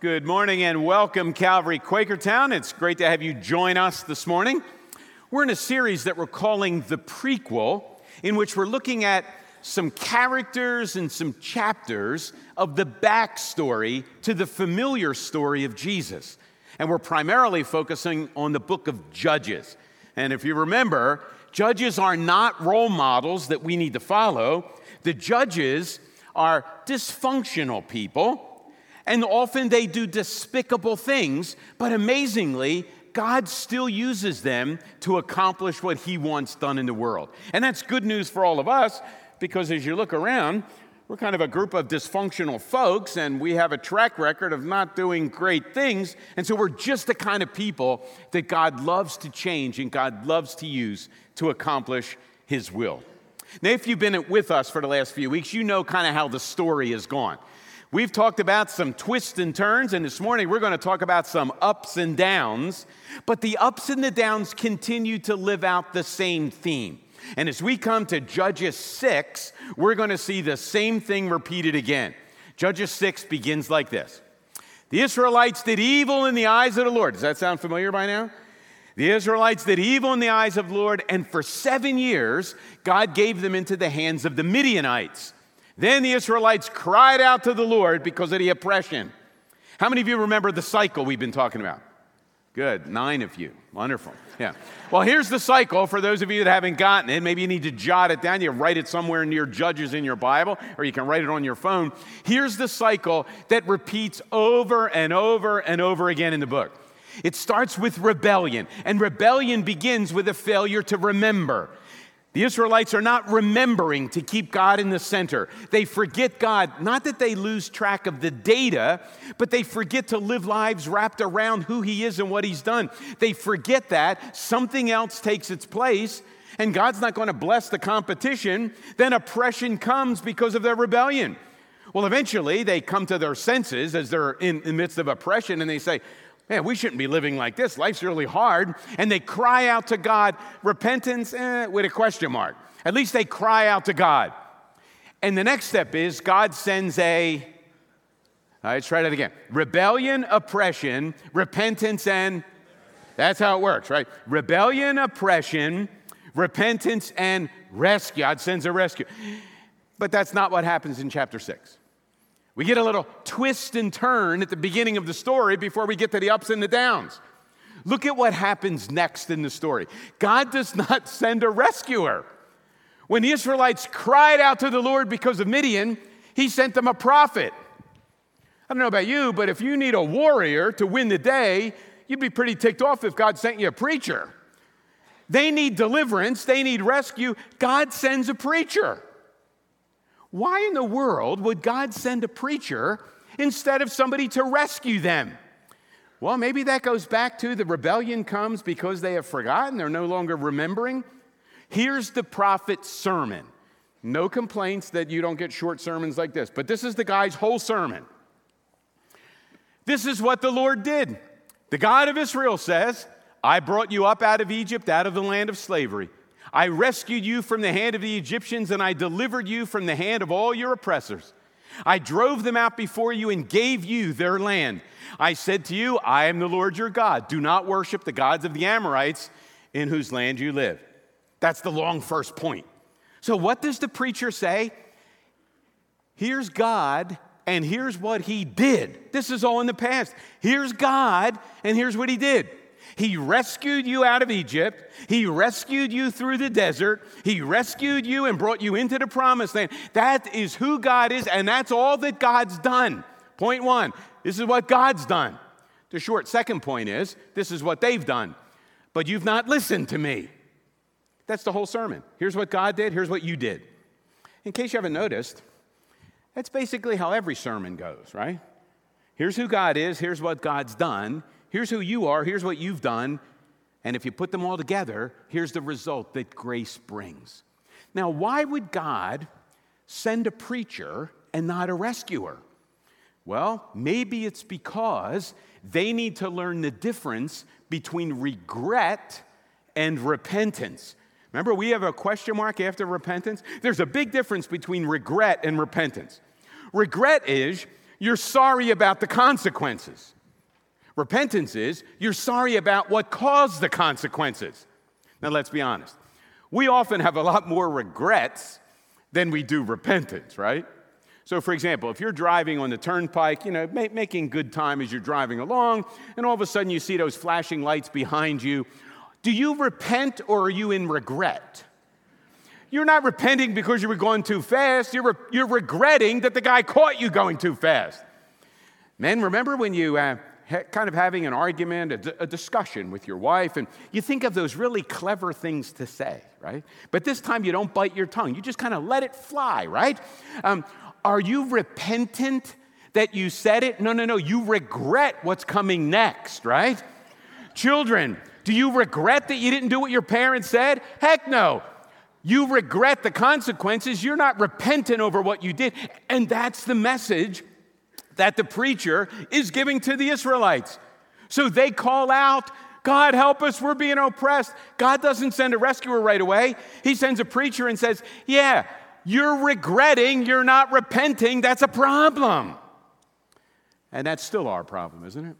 Good morning and welcome, Calvary Quakertown. It's great to have you join us this morning. We're in a series that we're calling The Prequel, in which we're looking at some characters and some chapters of the backstory to the familiar story of Jesus. And we're primarily focusing on the book of Judges. And if you remember, judges are not role models that we need to follow. The judges are dysfunctional people and often they do despicable things, but amazingly, God still uses them to accomplish what He wants done in the world. And that's good news for all of us because as you look around, we're kind of a group of dysfunctional folks and we have a track record of not doing great things. And so we're just the kind of people that God loves to change and God loves to use to accomplish His will. Now, if you've been with us for the last few weeks, you know kind of how the story has gone. We've talked about some twists and turns, and this morning we're going to talk about some ups and downs. But the ups and the downs continue to live out the same theme. And as we come to Judges 6, we're going to see the same thing repeated again. Judges 6 begins like this The Israelites did evil in the eyes of the Lord. Does that sound familiar by now? The Israelites did evil in the eyes of the Lord, and for seven years, God gave them into the hands of the Midianites then the Israelites cried out to the Lord because of the oppression. How many of you remember the cycle we've been talking about? Good, nine of you. Wonderful. Yeah. Well, here's the cycle for those of you that haven't gotten it. Maybe you need to jot it down. You write it somewhere near Judges in your Bible, or you can write it on your phone. Here's the cycle that repeats over and over and over again in the book. It starts with rebellion, and rebellion begins with a failure to remember. The Israelites are not remembering to keep God in the center. They forget God, not that they lose track of the data, but they forget to live lives wrapped around who He is and what He's done. They forget that. Something else takes its place, and God's not going to bless the competition. Then oppression comes because of their rebellion. Well, eventually they come to their senses as they're in the midst of oppression and they say, Man, we shouldn't be living like this. Life's really hard. And they cry out to God, repentance eh, with a question mark. At least they cry out to God. And the next step is God sends a, all right, let's try that again rebellion, oppression, repentance, and that's how it works, right? Rebellion, oppression, repentance, and rescue. God sends a rescue. But that's not what happens in chapter 6. We get a little twist and turn at the beginning of the story before we get to the ups and the downs. Look at what happens next in the story. God does not send a rescuer. When the Israelites cried out to the Lord because of Midian, he sent them a prophet. I don't know about you, but if you need a warrior to win the day, you'd be pretty ticked off if God sent you a preacher. They need deliverance, they need rescue. God sends a preacher. Why in the world would God send a preacher instead of somebody to rescue them? Well, maybe that goes back to the rebellion comes because they have forgotten, they're no longer remembering. Here's the prophet's sermon. No complaints that you don't get short sermons like this, but this is the guy's whole sermon. This is what the Lord did. The God of Israel says, I brought you up out of Egypt, out of the land of slavery. I rescued you from the hand of the Egyptians, and I delivered you from the hand of all your oppressors. I drove them out before you and gave you their land. I said to you, I am the Lord your God. Do not worship the gods of the Amorites in whose land you live. That's the long first point. So, what does the preacher say? Here's God, and here's what he did. This is all in the past. Here's God, and here's what he did. He rescued you out of Egypt. He rescued you through the desert. He rescued you and brought you into the promised land. That is who God is, and that's all that God's done. Point one this is what God's done. The short second point is this is what they've done, but you've not listened to me. That's the whole sermon. Here's what God did, here's what you did. In case you haven't noticed, that's basically how every sermon goes, right? Here's who God is, here's what God's done, Here's who you are, here's what you've done. And if you put them all together, here's the result that grace brings. Now, why would God send a preacher and not a rescuer? Well, maybe it's because they need to learn the difference between regret and repentance. Remember, we have a question mark after repentance? There's a big difference between regret and repentance. Regret is you're sorry about the consequences. Repentance is you're sorry about what caused the consequences. Now, let's be honest. We often have a lot more regrets than we do repentance, right? So, for example, if you're driving on the turnpike, you know, ma- making good time as you're driving along, and all of a sudden you see those flashing lights behind you, do you repent or are you in regret? You're not repenting because you were going too fast. You're, re- you're regretting that the guy caught you going too fast. Men, remember when you uh, kind of having an argument, a, d- a discussion with your wife, and you think of those really clever things to say, right? But this time you don't bite your tongue. You just kind of let it fly, right? Um, are you repentant that you said it? No, no, no. You regret what's coming next, right? Children, do you regret that you didn't do what your parents said? Heck no. You regret the consequences. You're not repentant over what you did. And that's the message that the preacher is giving to the Israelites. So they call out, God, help us, we're being oppressed. God doesn't send a rescuer right away. He sends a preacher and says, Yeah, you're regretting, you're not repenting. That's a problem. And that's still our problem, isn't it?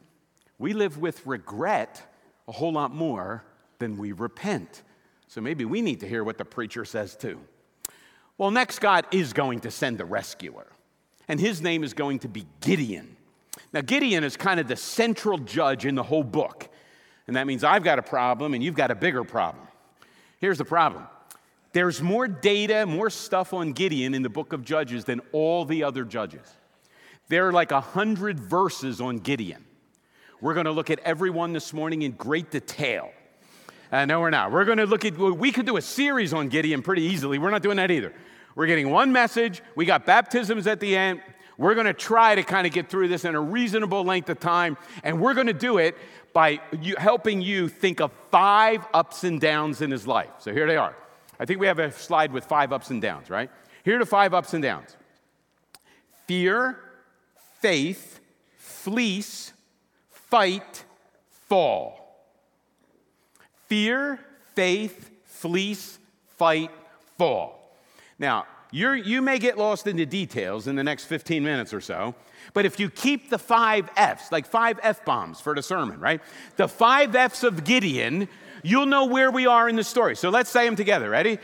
We live with regret a whole lot more than we repent. So maybe we need to hear what the preacher says too. Well, next, God is going to send the rescuer, and his name is going to be Gideon. Now, Gideon is kind of the central judge in the whole book, and that means I've got a problem and you've got a bigger problem. Here's the problem there's more data, more stuff on Gideon in the book of Judges than all the other judges. There are like a hundred verses on Gideon. We're going to look at every one this morning in great detail. Uh, no, we're not. We're going to look at, we could do a series on Gideon pretty easily. We're not doing that either. We're getting one message. We got baptisms at the end. We're going to try to kind of get through this in a reasonable length of time. And we're going to do it by you, helping you think of five ups and downs in his life. So here they are. I think we have a slide with five ups and downs, right? Here are the five ups and downs fear, faith, fleece, fight, fall. Fear, faith, fleece, fight, fall. Now, you you may get lost in the details in the next 15 minutes or so, but if you keep the five F's, like five F bombs for the sermon, right? The five F's of Gideon, you'll know where we are in the story. So let's say them together. Ready?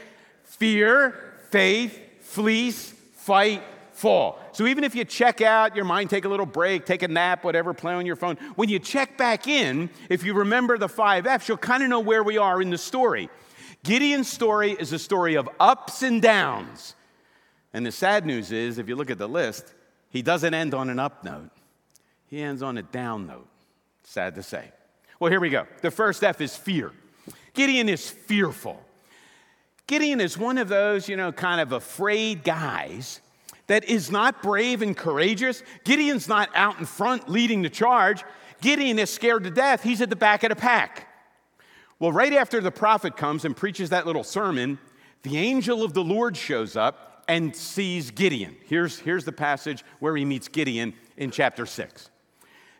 Fear, faith, fleece, fight, fall. So even if you check out, your mind take a little break, take a nap, whatever, play on your phone, when you check back in, if you remember the five F's, you'll kind of know where we are in the story. Gideon's story is a story of ups and downs. And the sad news is, if you look at the list, he doesn't end on an up note, he ends on a down note. Sad to say. Well, here we go. The first F is fear. Gideon is fearful. Gideon is one of those, you know, kind of afraid guys that is not brave and courageous. Gideon's not out in front leading the charge. Gideon is scared to death. He's at the back of the pack. Well, right after the prophet comes and preaches that little sermon, the angel of the Lord shows up and sees Gideon. Here's, here's the passage where he meets Gideon in chapter 6.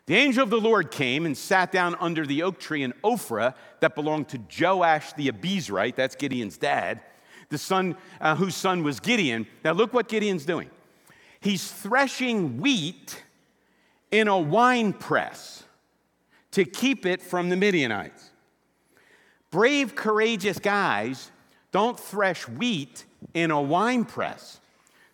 The angel of the Lord came and sat down under the oak tree in Ophrah that belonged to Joash the Abiezrite, that's Gideon's dad, the son uh, whose son was Gideon. Now look what Gideon's doing. He's threshing wheat in a wine press to keep it from the Midianites. Brave, courageous guys don't thresh wheat in a wine press.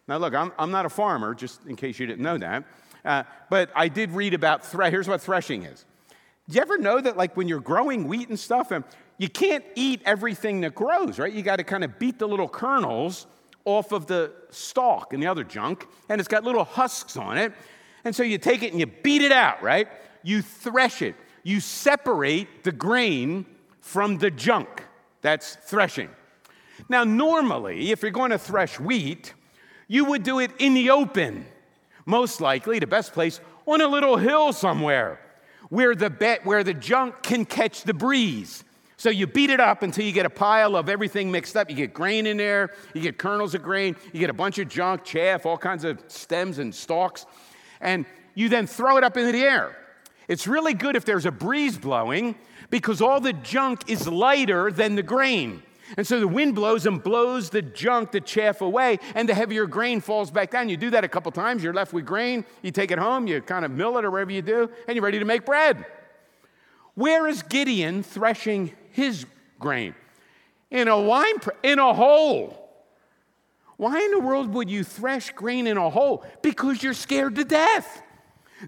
Now, look, I'm, I'm not a farmer, just in case you didn't know that, uh, but I did read about thresh. Here's what threshing is. Do you ever know that, like, when you're growing wheat and stuff, and you can't eat everything that grows, right? You got to kind of beat the little kernels off of the stalk and the other junk, and it's got little husks on it. And so you take it and you beat it out, right? You thresh it. You separate the grain from the junk. That's threshing. Now, normally, if you're going to thresh wheat, you would do it in the open. Most likely, the best place, on a little hill somewhere where the, be- where the junk can catch the breeze. So you beat it up until you get a pile of everything mixed up. You get grain in there, you get kernels of grain, you get a bunch of junk, chaff, all kinds of stems and stalks, and you then throw it up into the air. It's really good if there's a breeze blowing because all the junk is lighter than the grain. And so the wind blows and blows the junk, the chaff away, and the heavier grain falls back down. You do that a couple times, you're left with grain, you take it home, you kind of mill it or whatever you do, and you're ready to make bread. Where is Gideon threshing his grain? In a wine, in a hole. Why in the world would you thresh grain in a hole? Because you're scared to death.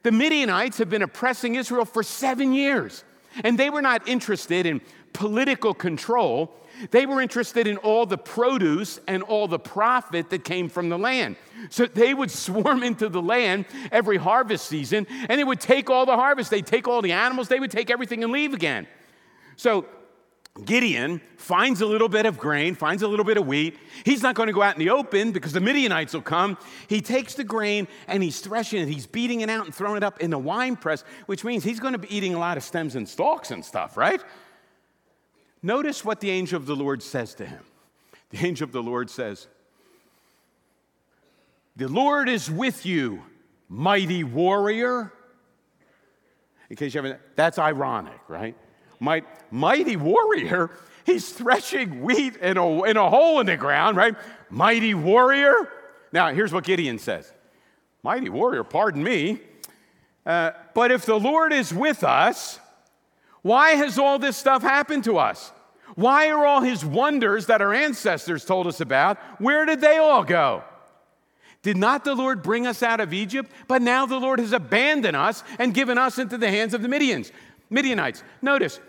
The Midianites have been oppressing Israel for seven years, and they were not interested in political control. They were interested in all the produce and all the profit that came from the land. So they would swarm into the land every harvest season and they would take all the harvest. They'd take all the animals, they would take everything and leave again. So Gideon finds a little bit of grain, finds a little bit of wheat. He's not going to go out in the open because the Midianites will come. He takes the grain and he's threshing it, he's beating it out and throwing it up in the wine press, which means he's going to be eating a lot of stems and stalks and stuff, right? Notice what the angel of the Lord says to him. The angel of the Lord says, The Lord is with you, mighty warrior. In case you haven't, that's ironic, right? Might, mighty warrior, he's threshing wheat in a, in a hole in the ground, right? Mighty warrior. Now, here's what Gideon says Mighty warrior, pardon me. Uh, but if the Lord is with us, why has all this stuff happened to us? Why are all his wonders that our ancestors told us about, where did they all go? Did not the Lord bring us out of Egypt? But now the Lord has abandoned us and given us into the hands of the Midians, Midianites. Notice,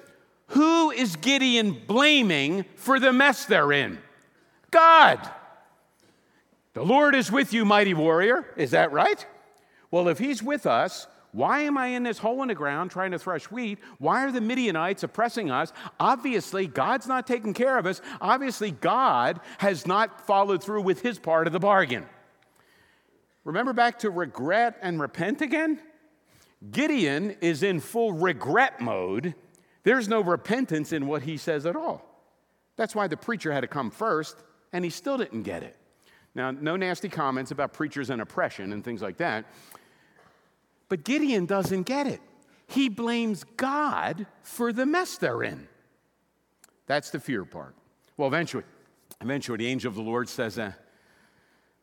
who is Gideon blaming for the mess they're in? God. The Lord is with you, mighty warrior. Is that right? Well, if he's with us, why am I in this hole in the ground trying to thresh wheat? Why are the Midianites oppressing us? Obviously, God's not taking care of us. Obviously, God has not followed through with his part of the bargain. Remember back to regret and repent again? Gideon is in full regret mode. There's no repentance in what he says at all. That's why the preacher had to come first, and he still didn't get it. Now, no nasty comments about preachers and oppression and things like that. But Gideon doesn't get it. He blames God for the mess they're in. That's the fear part. Well, eventually, eventually, the angel of the Lord says, uh,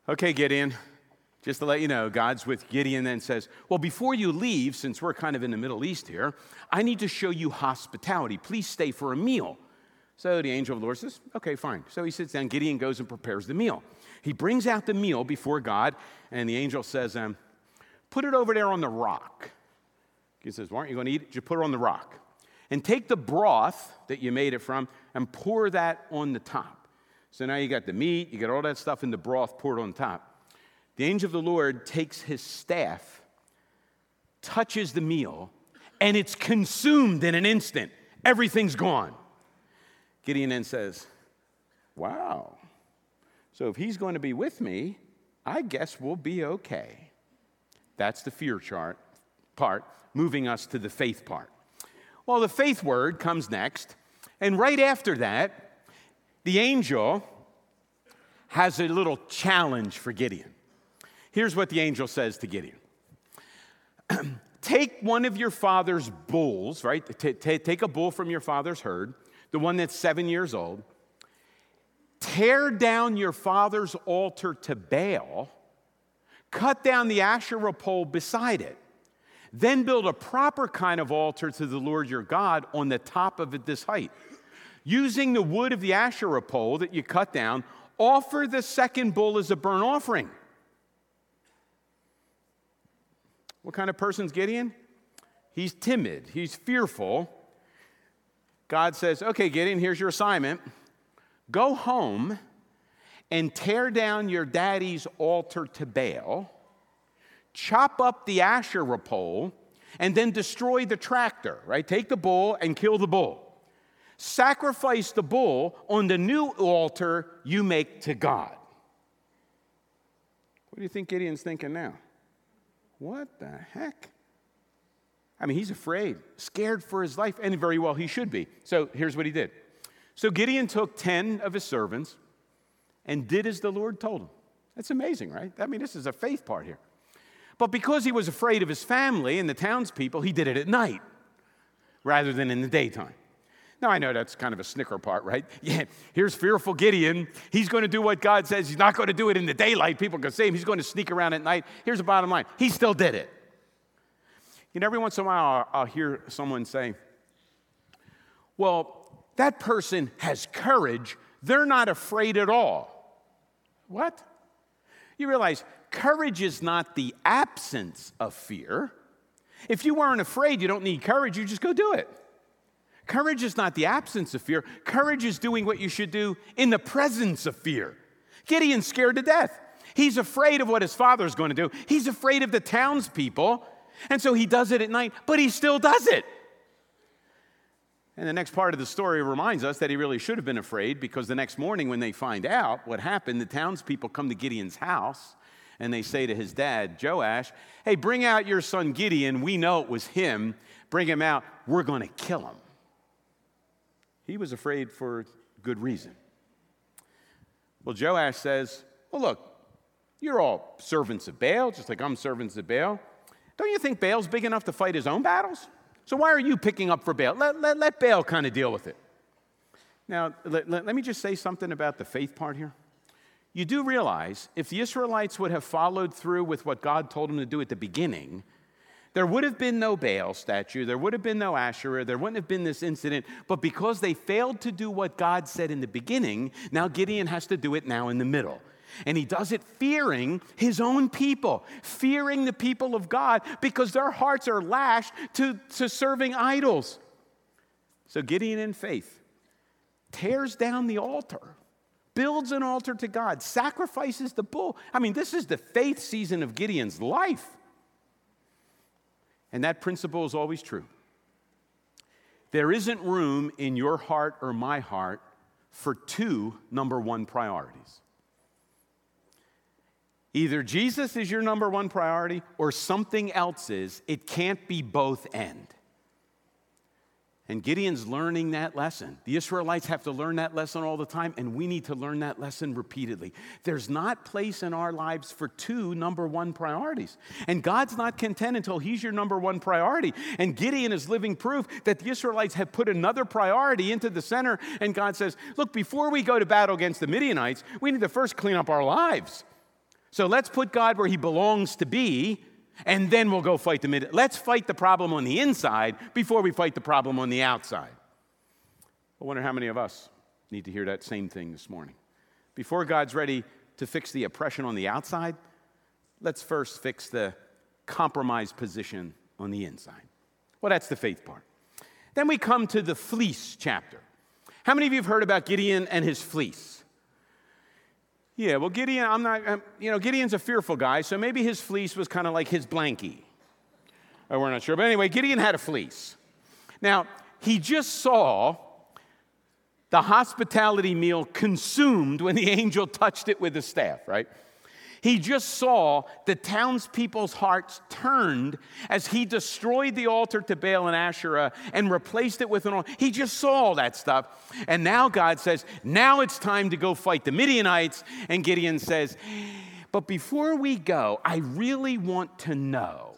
Okay, Gideon, just to let you know, God's with Gideon, then says, Well, before you leave, since we're kind of in the Middle East here, I need to show you hospitality. Please stay for a meal. So the angel of the Lord says, Okay, fine. So he sits down. Gideon goes and prepares the meal. He brings out the meal before God, and the angel says, um, Put it over there on the rock. He says, Why aren't you going to eat it? Just put it on the rock. And take the broth that you made it from and pour that on the top. So now you got the meat, you got all that stuff in the broth poured on top. The angel of the Lord takes his staff, touches the meal, and it's consumed in an instant. Everything's gone. Gideon then says, Wow. So if he's going to be with me, I guess we'll be okay. That's the fear chart part, moving us to the faith part. Well, the faith word comes next, and right after that, the angel has a little challenge for Gideon. Here's what the angel says to Gideon Take one of your father's bulls, right? T- t- take a bull from your father's herd, the one that's seven years old, tear down your father's altar to Baal cut down the Asherah pole beside it. Then build a proper kind of altar to the Lord your God on the top of it this height. Using the wood of the Asherah pole that you cut down, offer the second bull as a burnt offering. What kind of person's Gideon? He's timid, he's fearful. God says, Okay, Gideon, here's your assignment. Go home and tear down your daddy's altar to Baal, chop up the Asherah pole, and then destroy the tractor, right? Take the bull and kill the bull. Sacrifice the bull on the new altar you make to God. What do you think Gideon's thinking now? What the heck? I mean, he's afraid, scared for his life, and very well he should be. So here's what he did. So Gideon took 10 of his servants, and did as the Lord told him. That's amazing, right? I mean, this is a faith part here. But because he was afraid of his family and the townspeople, he did it at night rather than in the daytime. Now, I know that's kind of a snicker part, right? Yeah, here's fearful Gideon. He's going to do what God says. He's not going to do it in the daylight. People can see him. He's going to sneak around at night. Here's the bottom line he still did it. You know, every once in a while, I'll, I'll hear someone say, Well, that person has courage. They're not afraid at all. What? You realize courage is not the absence of fear. If you weren't afraid, you don't need courage, you just go do it. Courage is not the absence of fear. Courage is doing what you should do in the presence of fear. Gideon's scared to death. He's afraid of what his father's going to do. He's afraid of the townspeople. And so he does it at night, but he still does it. And the next part of the story reminds us that he really should have been afraid because the next morning, when they find out what happened, the townspeople come to Gideon's house and they say to his dad, Joash, Hey, bring out your son Gideon. We know it was him. Bring him out. We're going to kill him. He was afraid for good reason. Well, Joash says, Well, look, you're all servants of Baal, just like I'm servants of Baal. Don't you think Baal's big enough to fight his own battles? So why are you picking up for Baal? Let, let, let Baal kind of deal with it. Now, let, let, let me just say something about the faith part here. You do realize if the Israelites would have followed through with what God told them to do at the beginning, there would have been no Baal statue, there would have been no Asherah, there wouldn't have been this incident. But because they failed to do what God said in the beginning, now Gideon has to do it now in the middle. And he does it fearing his own people, fearing the people of God because their hearts are lashed to, to serving idols. So Gideon, in faith, tears down the altar, builds an altar to God, sacrifices the bull. I mean, this is the faith season of Gideon's life. And that principle is always true. There isn't room in your heart or my heart for two number one priorities. Either Jesus is your number one priority or something else is. It can't be both end. And Gideon's learning that lesson. The Israelites have to learn that lesson all the time, and we need to learn that lesson repeatedly. There's not place in our lives for two number one priorities. And God's not content until He's your number one priority. And Gideon is living proof that the Israelites have put another priority into the center. And God says, Look, before we go to battle against the Midianites, we need to first clean up our lives. So let's put God where he belongs to be, and then we'll go fight the mid. Let's fight the problem on the inside before we fight the problem on the outside. I wonder how many of us need to hear that same thing this morning. Before God's ready to fix the oppression on the outside, let's first fix the compromised position on the inside. Well, that's the faith part. Then we come to the fleece chapter. How many of you have heard about Gideon and his fleece? Yeah, well, Gideon, I'm not, um, you know, Gideon's a fearful guy, so maybe his fleece was kind of like his blankie. Uh, we're not sure. But anyway, Gideon had a fleece. Now, he just saw the hospitality meal consumed when the angel touched it with the staff, right? He just saw the townspeople's hearts turned as he destroyed the altar to Baal and Asherah and replaced it with an altar. He just saw all that stuff. And now God says, now it's time to go fight the Midianites. And Gideon says, but before we go, I really want to know.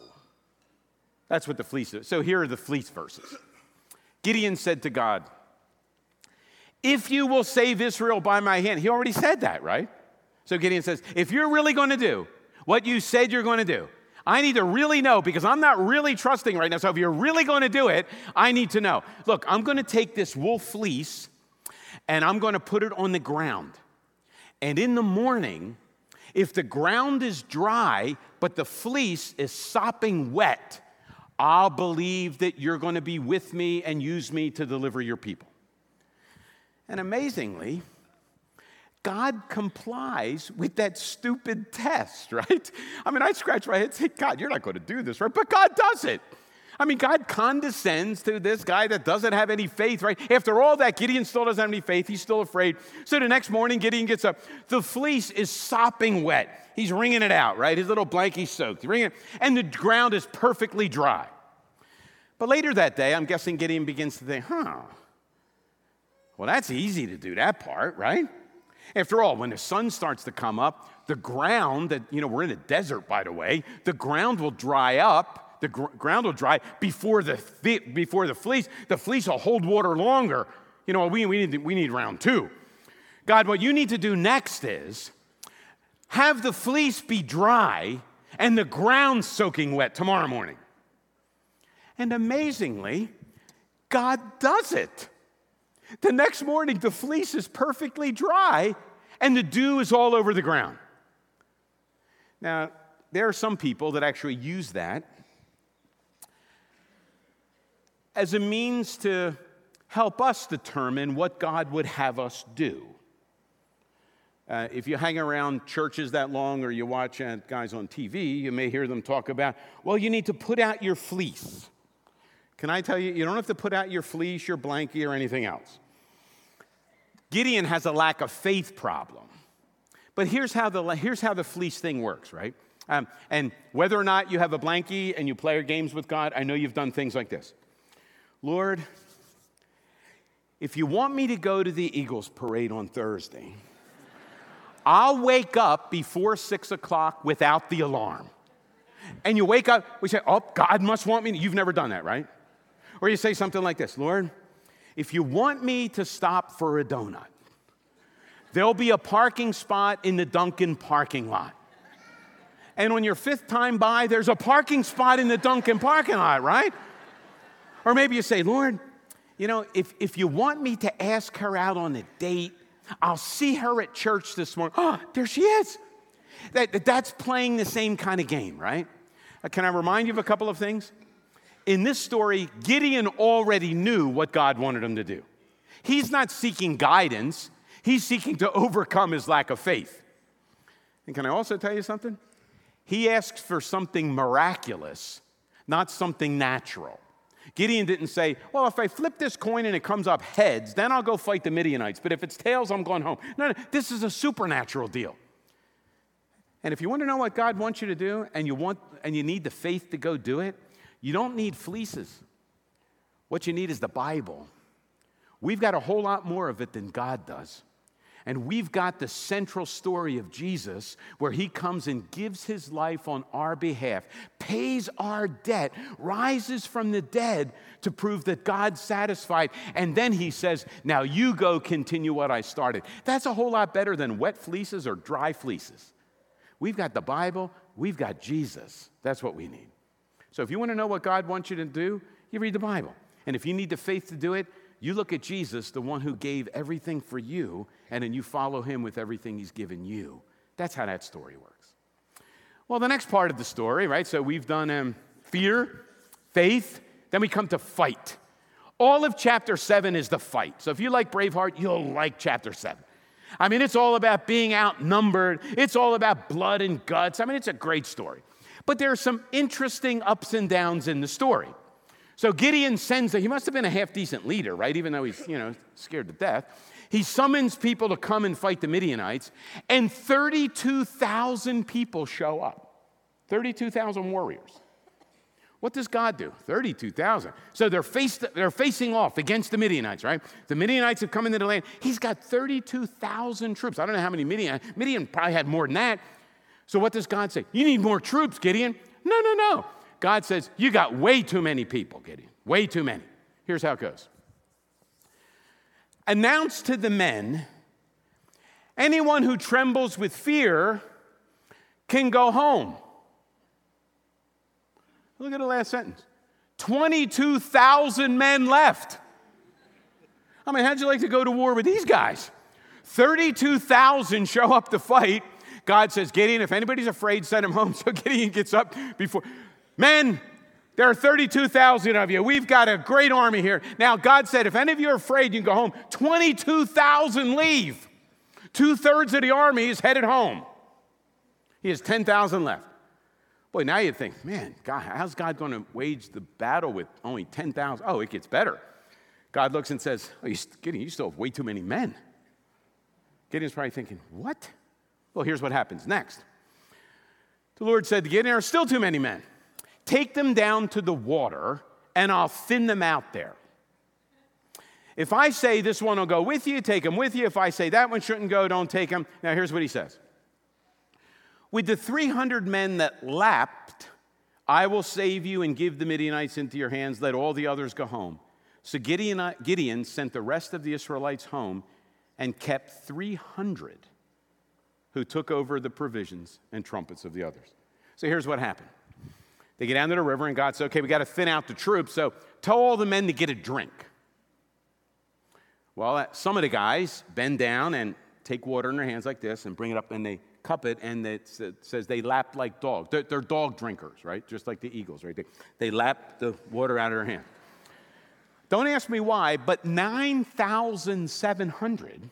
That's what the fleece is. So here are the fleece verses. Gideon said to God, If you will save Israel by my hand, he already said that, right? So Gideon says, If you're really going to do what you said you're going to do, I need to really know because I'm not really trusting right now. So if you're really going to do it, I need to know. Look, I'm going to take this wool fleece and I'm going to put it on the ground. And in the morning, if the ground is dry, but the fleece is sopping wet, I'll believe that you're going to be with me and use me to deliver your people. And amazingly, God complies with that stupid test, right? I mean, I scratch my head and say, God, you're not going to do this, right? But God does it. I mean, God condescends to this guy that doesn't have any faith, right? After all that, Gideon still doesn't have any faith. He's still afraid. So the next morning, Gideon gets up. The fleece is sopping wet. He's wringing it out, right? His little blankie's soaked. Wringing it, and the ground is perfectly dry. But later that day, I'm guessing Gideon begins to think, huh, well, that's easy to do that part, right? After all, when the sun starts to come up, the ground that, you know, we're in a desert, by the way, the ground will dry up the gr- ground will dry before the, before the fleece. The fleece will hold water longer. You know, we, we, need, we need round two. God, what you need to do next is have the fleece be dry and the ground soaking wet tomorrow morning. And amazingly, God does it. The next morning, the fleece is perfectly dry and the dew is all over the ground. Now, there are some people that actually use that as a means to help us determine what God would have us do. Uh, if you hang around churches that long or you watch guys on TV, you may hear them talk about, well, you need to put out your fleece. Can I tell you, you don't have to put out your fleece, your blankie, or anything else. Gideon has a lack of faith problem. But here's how the, here's how the fleece thing works, right? Um, and whether or not you have a blankie and you play games with God, I know you've done things like this Lord, if you want me to go to the Eagles parade on Thursday, I'll wake up before six o'clock without the alarm. And you wake up, we say, Oh, God must want me. You've never done that, right? Or you say something like this Lord, if you want me to stop for a donut, there'll be a parking spot in the Dunkin' parking lot. And on your fifth time by, there's a parking spot in the Dunkin' parking lot, right? Or maybe you say, Lord, you know, if, if you want me to ask her out on a date, I'll see her at church this morning. Oh, there she is. That, that's playing the same kind of game, right? Uh, can I remind you of a couple of things? In this story, Gideon already knew what God wanted him to do. He's not seeking guidance, he's seeking to overcome his lack of faith. And can I also tell you something? He asks for something miraculous, not something natural. Gideon didn't say, Well, if I flip this coin and it comes up heads, then I'll go fight the Midianites. But if it's tails, I'm going home. No, no, this is a supernatural deal. And if you want to know what God wants you to do and you, want, and you need the faith to go do it, you don't need fleeces. What you need is the Bible. We've got a whole lot more of it than God does. And we've got the central story of Jesus where he comes and gives his life on our behalf, pays our debt, rises from the dead to prove that God's satisfied. And then he says, Now you go continue what I started. That's a whole lot better than wet fleeces or dry fleeces. We've got the Bible, we've got Jesus. That's what we need. So if you want to know what God wants you to do, you read the Bible. And if you need the faith to do it, you look at Jesus, the one who gave everything for you, and then you follow him with everything he's given you. That's how that story works. Well, the next part of the story, right? So we've done um, fear, faith, then we come to fight. All of chapter seven is the fight. So if you like Braveheart, you'll like chapter seven. I mean, it's all about being outnumbered, it's all about blood and guts. I mean, it's a great story. But there are some interesting ups and downs in the story. So Gideon sends, he must have been a half decent leader, right? Even though he's, you know, scared to death. He summons people to come and fight the Midianites, and 32,000 people show up. 32,000 warriors. What does God do? 32,000. So they're, faced, they're facing off against the Midianites, right? The Midianites have come into the land. He's got 32,000 troops. I don't know how many Midian. Midian probably had more than that. So what does God say? You need more troops, Gideon. No, no, no. God says, You got way too many people, Gideon. Way too many. Here's how it goes Announce to the men anyone who trembles with fear can go home. Look at the last sentence 22,000 men left. I mean, how'd you like to go to war with these guys? 32,000 show up to fight. God says, Gideon, if anybody's afraid, send him home. So Gideon gets up before. Men, there are 32,000 of you. We've got a great army here. Now, God said, if any of you are afraid, you can go home. 22,000 leave. Two thirds of the army is headed home. He has 10,000 left. Boy, now you think, man, God, how's God going to wage the battle with only 10,000? Oh, it gets better. God looks and says, oh, Gideon, you still have way too many men. Gideon's probably thinking, what? Well, here's what happens next. The Lord said to Gideon, there are still too many men. Take them down to the water, and I'll thin them out there. If I say this one will go with you, take him with you. If I say that one shouldn't go, don't take him. Now, here's what he says With the 300 men that lapped, I will save you and give the Midianites into your hands. Let all the others go home. So Gideon, uh, Gideon sent the rest of the Israelites home and kept 300 who took over the provisions and trumpets of the others. So here's what happened. They get down to the river, and God said, Okay, we got to thin out the troops, so tell all the men to get a drink. Well, uh, some of the guys bend down and take water in their hands like this and bring it up, and they cup it, and it says they lap like dogs. They're, they're dog drinkers, right? Just like the eagles, right? They, they lap the water out of their hand. Don't ask me why, but 9,700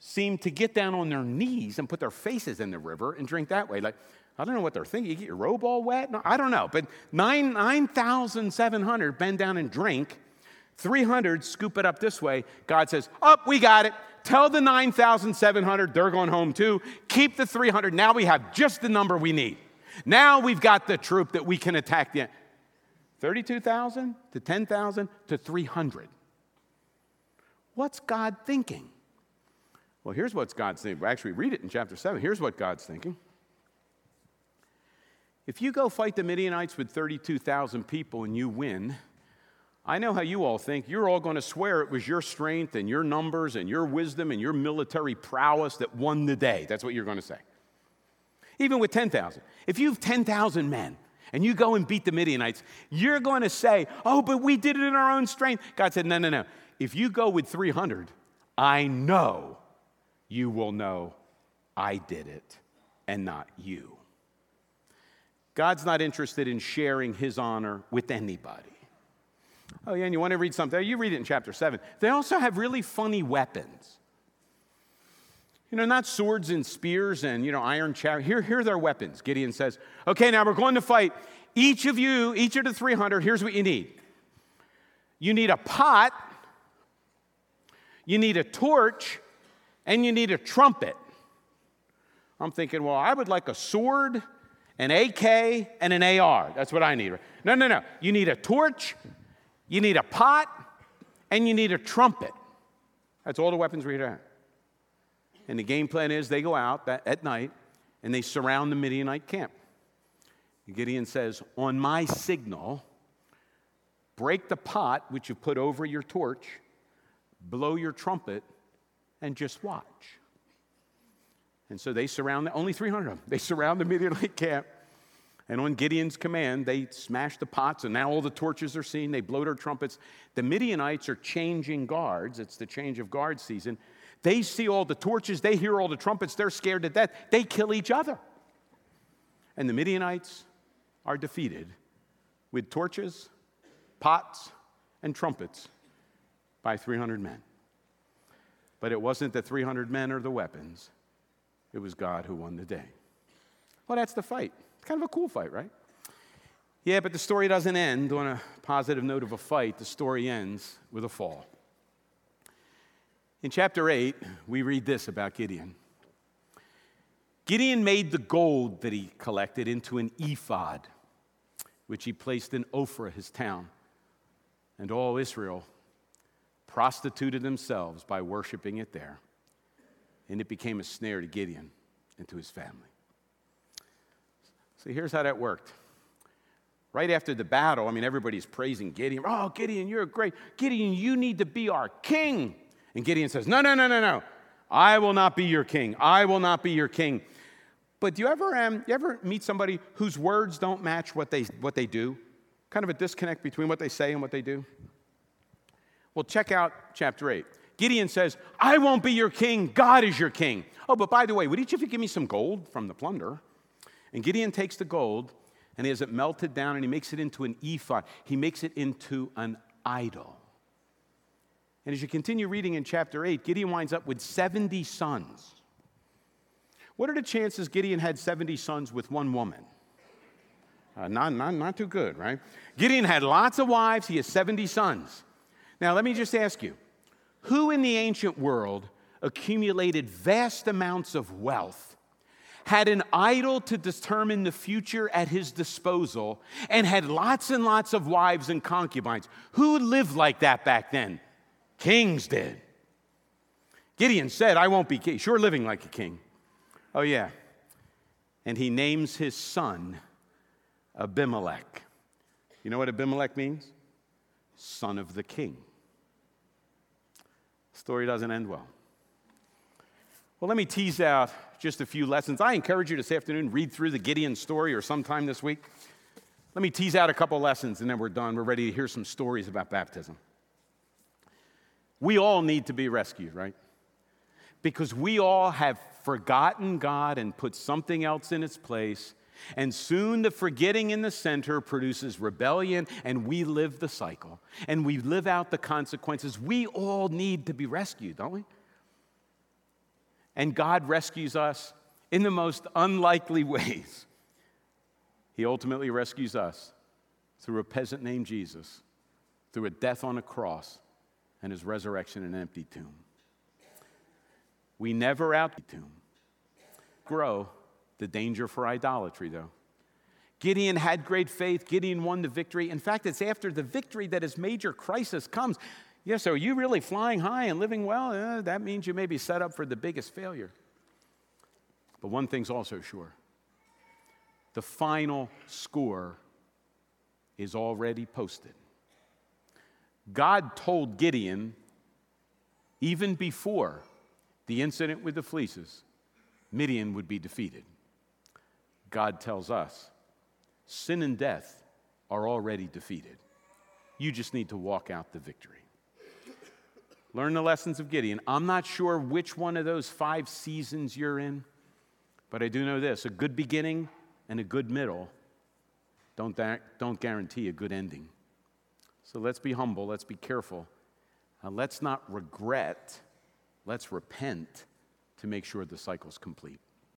seem to get down on their knees and put their faces in the river and drink that way. Like, I don't know what they're thinking. You get your robe all wet? No, I don't know. But 9,700 9, bend down and drink. 300 scoop it up this way. God says, Up, oh, we got it. Tell the 9,700 they're going home too. Keep the 300. Now we have just the number we need. Now we've got the troop that we can attack the 32,000 to 10,000 to 300. What's God thinking? Well, here's what God's thinking. Actually, read it in chapter 7. Here's what God's thinking. If you go fight the Midianites with 32,000 people and you win, I know how you all think. You're all going to swear it was your strength and your numbers and your wisdom and your military prowess that won the day. That's what you're going to say. Even with 10,000. If you have 10,000 men and you go and beat the Midianites, you're going to say, Oh, but we did it in our own strength. God said, No, no, no. If you go with 300, I know you will know I did it and not you. God's not interested in sharing his honor with anybody. Oh, yeah, and you want to read something? You read it in chapter 7. They also have really funny weapons. You know, not swords and spears and, you know, iron. Here, here are their weapons. Gideon says, okay, now we're going to fight. Each of you, each of the 300, here's what you need you need a pot, you need a torch, and you need a trumpet. I'm thinking, well, I would like a sword, an AK, and an AR. That's what I need. No, no, no. You need a torch, you need a pot, and you need a trumpet. That's all the weapons we have. And the game plan is they go out that, at night and they surround the Midianite camp. Gideon says, On my signal, break the pot which you put over your torch, blow your trumpet, and just watch. And so they surround, the, only 300 of them, they surround the Midianite camp. And on Gideon's command, they smash the pots, and now all the torches are seen. They blow their trumpets. The Midianites are changing guards. It's the change of guard season. They see all the torches, they hear all the trumpets, they're scared to death. They kill each other. And the Midianites are defeated with torches, pots, and trumpets by 300 men. But it wasn't the 300 men or the weapons, it was God who won the day. Well, that's the fight. It's kind of a cool fight, right? Yeah, but the story doesn't end on a positive note of a fight. The story ends with a fall. In chapter 8, we read this about Gideon. Gideon made the gold that he collected into an ephod, which he placed in Ophrah, his town. And all Israel prostituted themselves by worshiping it there. And it became a snare to Gideon and to his family. See, here's how that worked. Right after the battle, I mean, everybody's praising Gideon. Oh, Gideon, you're great. Gideon, you need to be our king. And Gideon says, No, no, no, no, no. I will not be your king. I will not be your king. But do you ever, um, you ever meet somebody whose words don't match what they, what they do? Kind of a disconnect between what they say and what they do? Well, check out chapter 8. Gideon says, I won't be your king, God is your king. Oh, but by the way, would each of you give me some gold from the plunder? And Gideon takes the gold and he has it melted down and he makes it into an ephod. He makes it into an idol. And as you continue reading in chapter 8, Gideon winds up with 70 sons. What are the chances Gideon had 70 sons with one woman? Uh, not, not, not too good, right? Gideon had lots of wives, he has 70 sons. Now, let me just ask you who in the ancient world accumulated vast amounts of wealth, had an idol to determine the future at his disposal, and had lots and lots of wives and concubines? Who lived like that back then? Kings did. Gideon said, I won't be king. Sure, living like a king. Oh, yeah. And he names his son Abimelech. You know what Abimelech means? Son of the king. Story doesn't end well. Well, let me tease out just a few lessons. I encourage you this afternoon, read through the Gideon story or sometime this week. Let me tease out a couple lessons and then we're done. We're ready to hear some stories about baptism. We all need to be rescued, right? Because we all have forgotten God and put something else in its place. And soon the forgetting in the center produces rebellion, and we live the cycle. And we live out the consequences. We all need to be rescued, don't we? And God rescues us in the most unlikely ways. He ultimately rescues us through a peasant named Jesus, through a death on a cross, and his resurrection in an empty tomb. We never out tomb. Grow the danger for idolatry, though. Gideon had great faith. Gideon won the victory. In fact, it's after the victory that his major crisis comes. Yes, so are you really flying high and living well? Uh, that means you may be set up for the biggest failure. But one thing's also sure the final score is already posted. God told Gideon, even before the incident with the fleeces, Midian would be defeated. God tells us sin and death are already defeated. You just need to walk out the victory. Learn the lessons of Gideon. I'm not sure which one of those five seasons you're in, but I do know this a good beginning and a good middle don't, don't guarantee a good ending. So let's be humble, let's be careful. Let's not regret, let's repent to make sure the cycle's complete.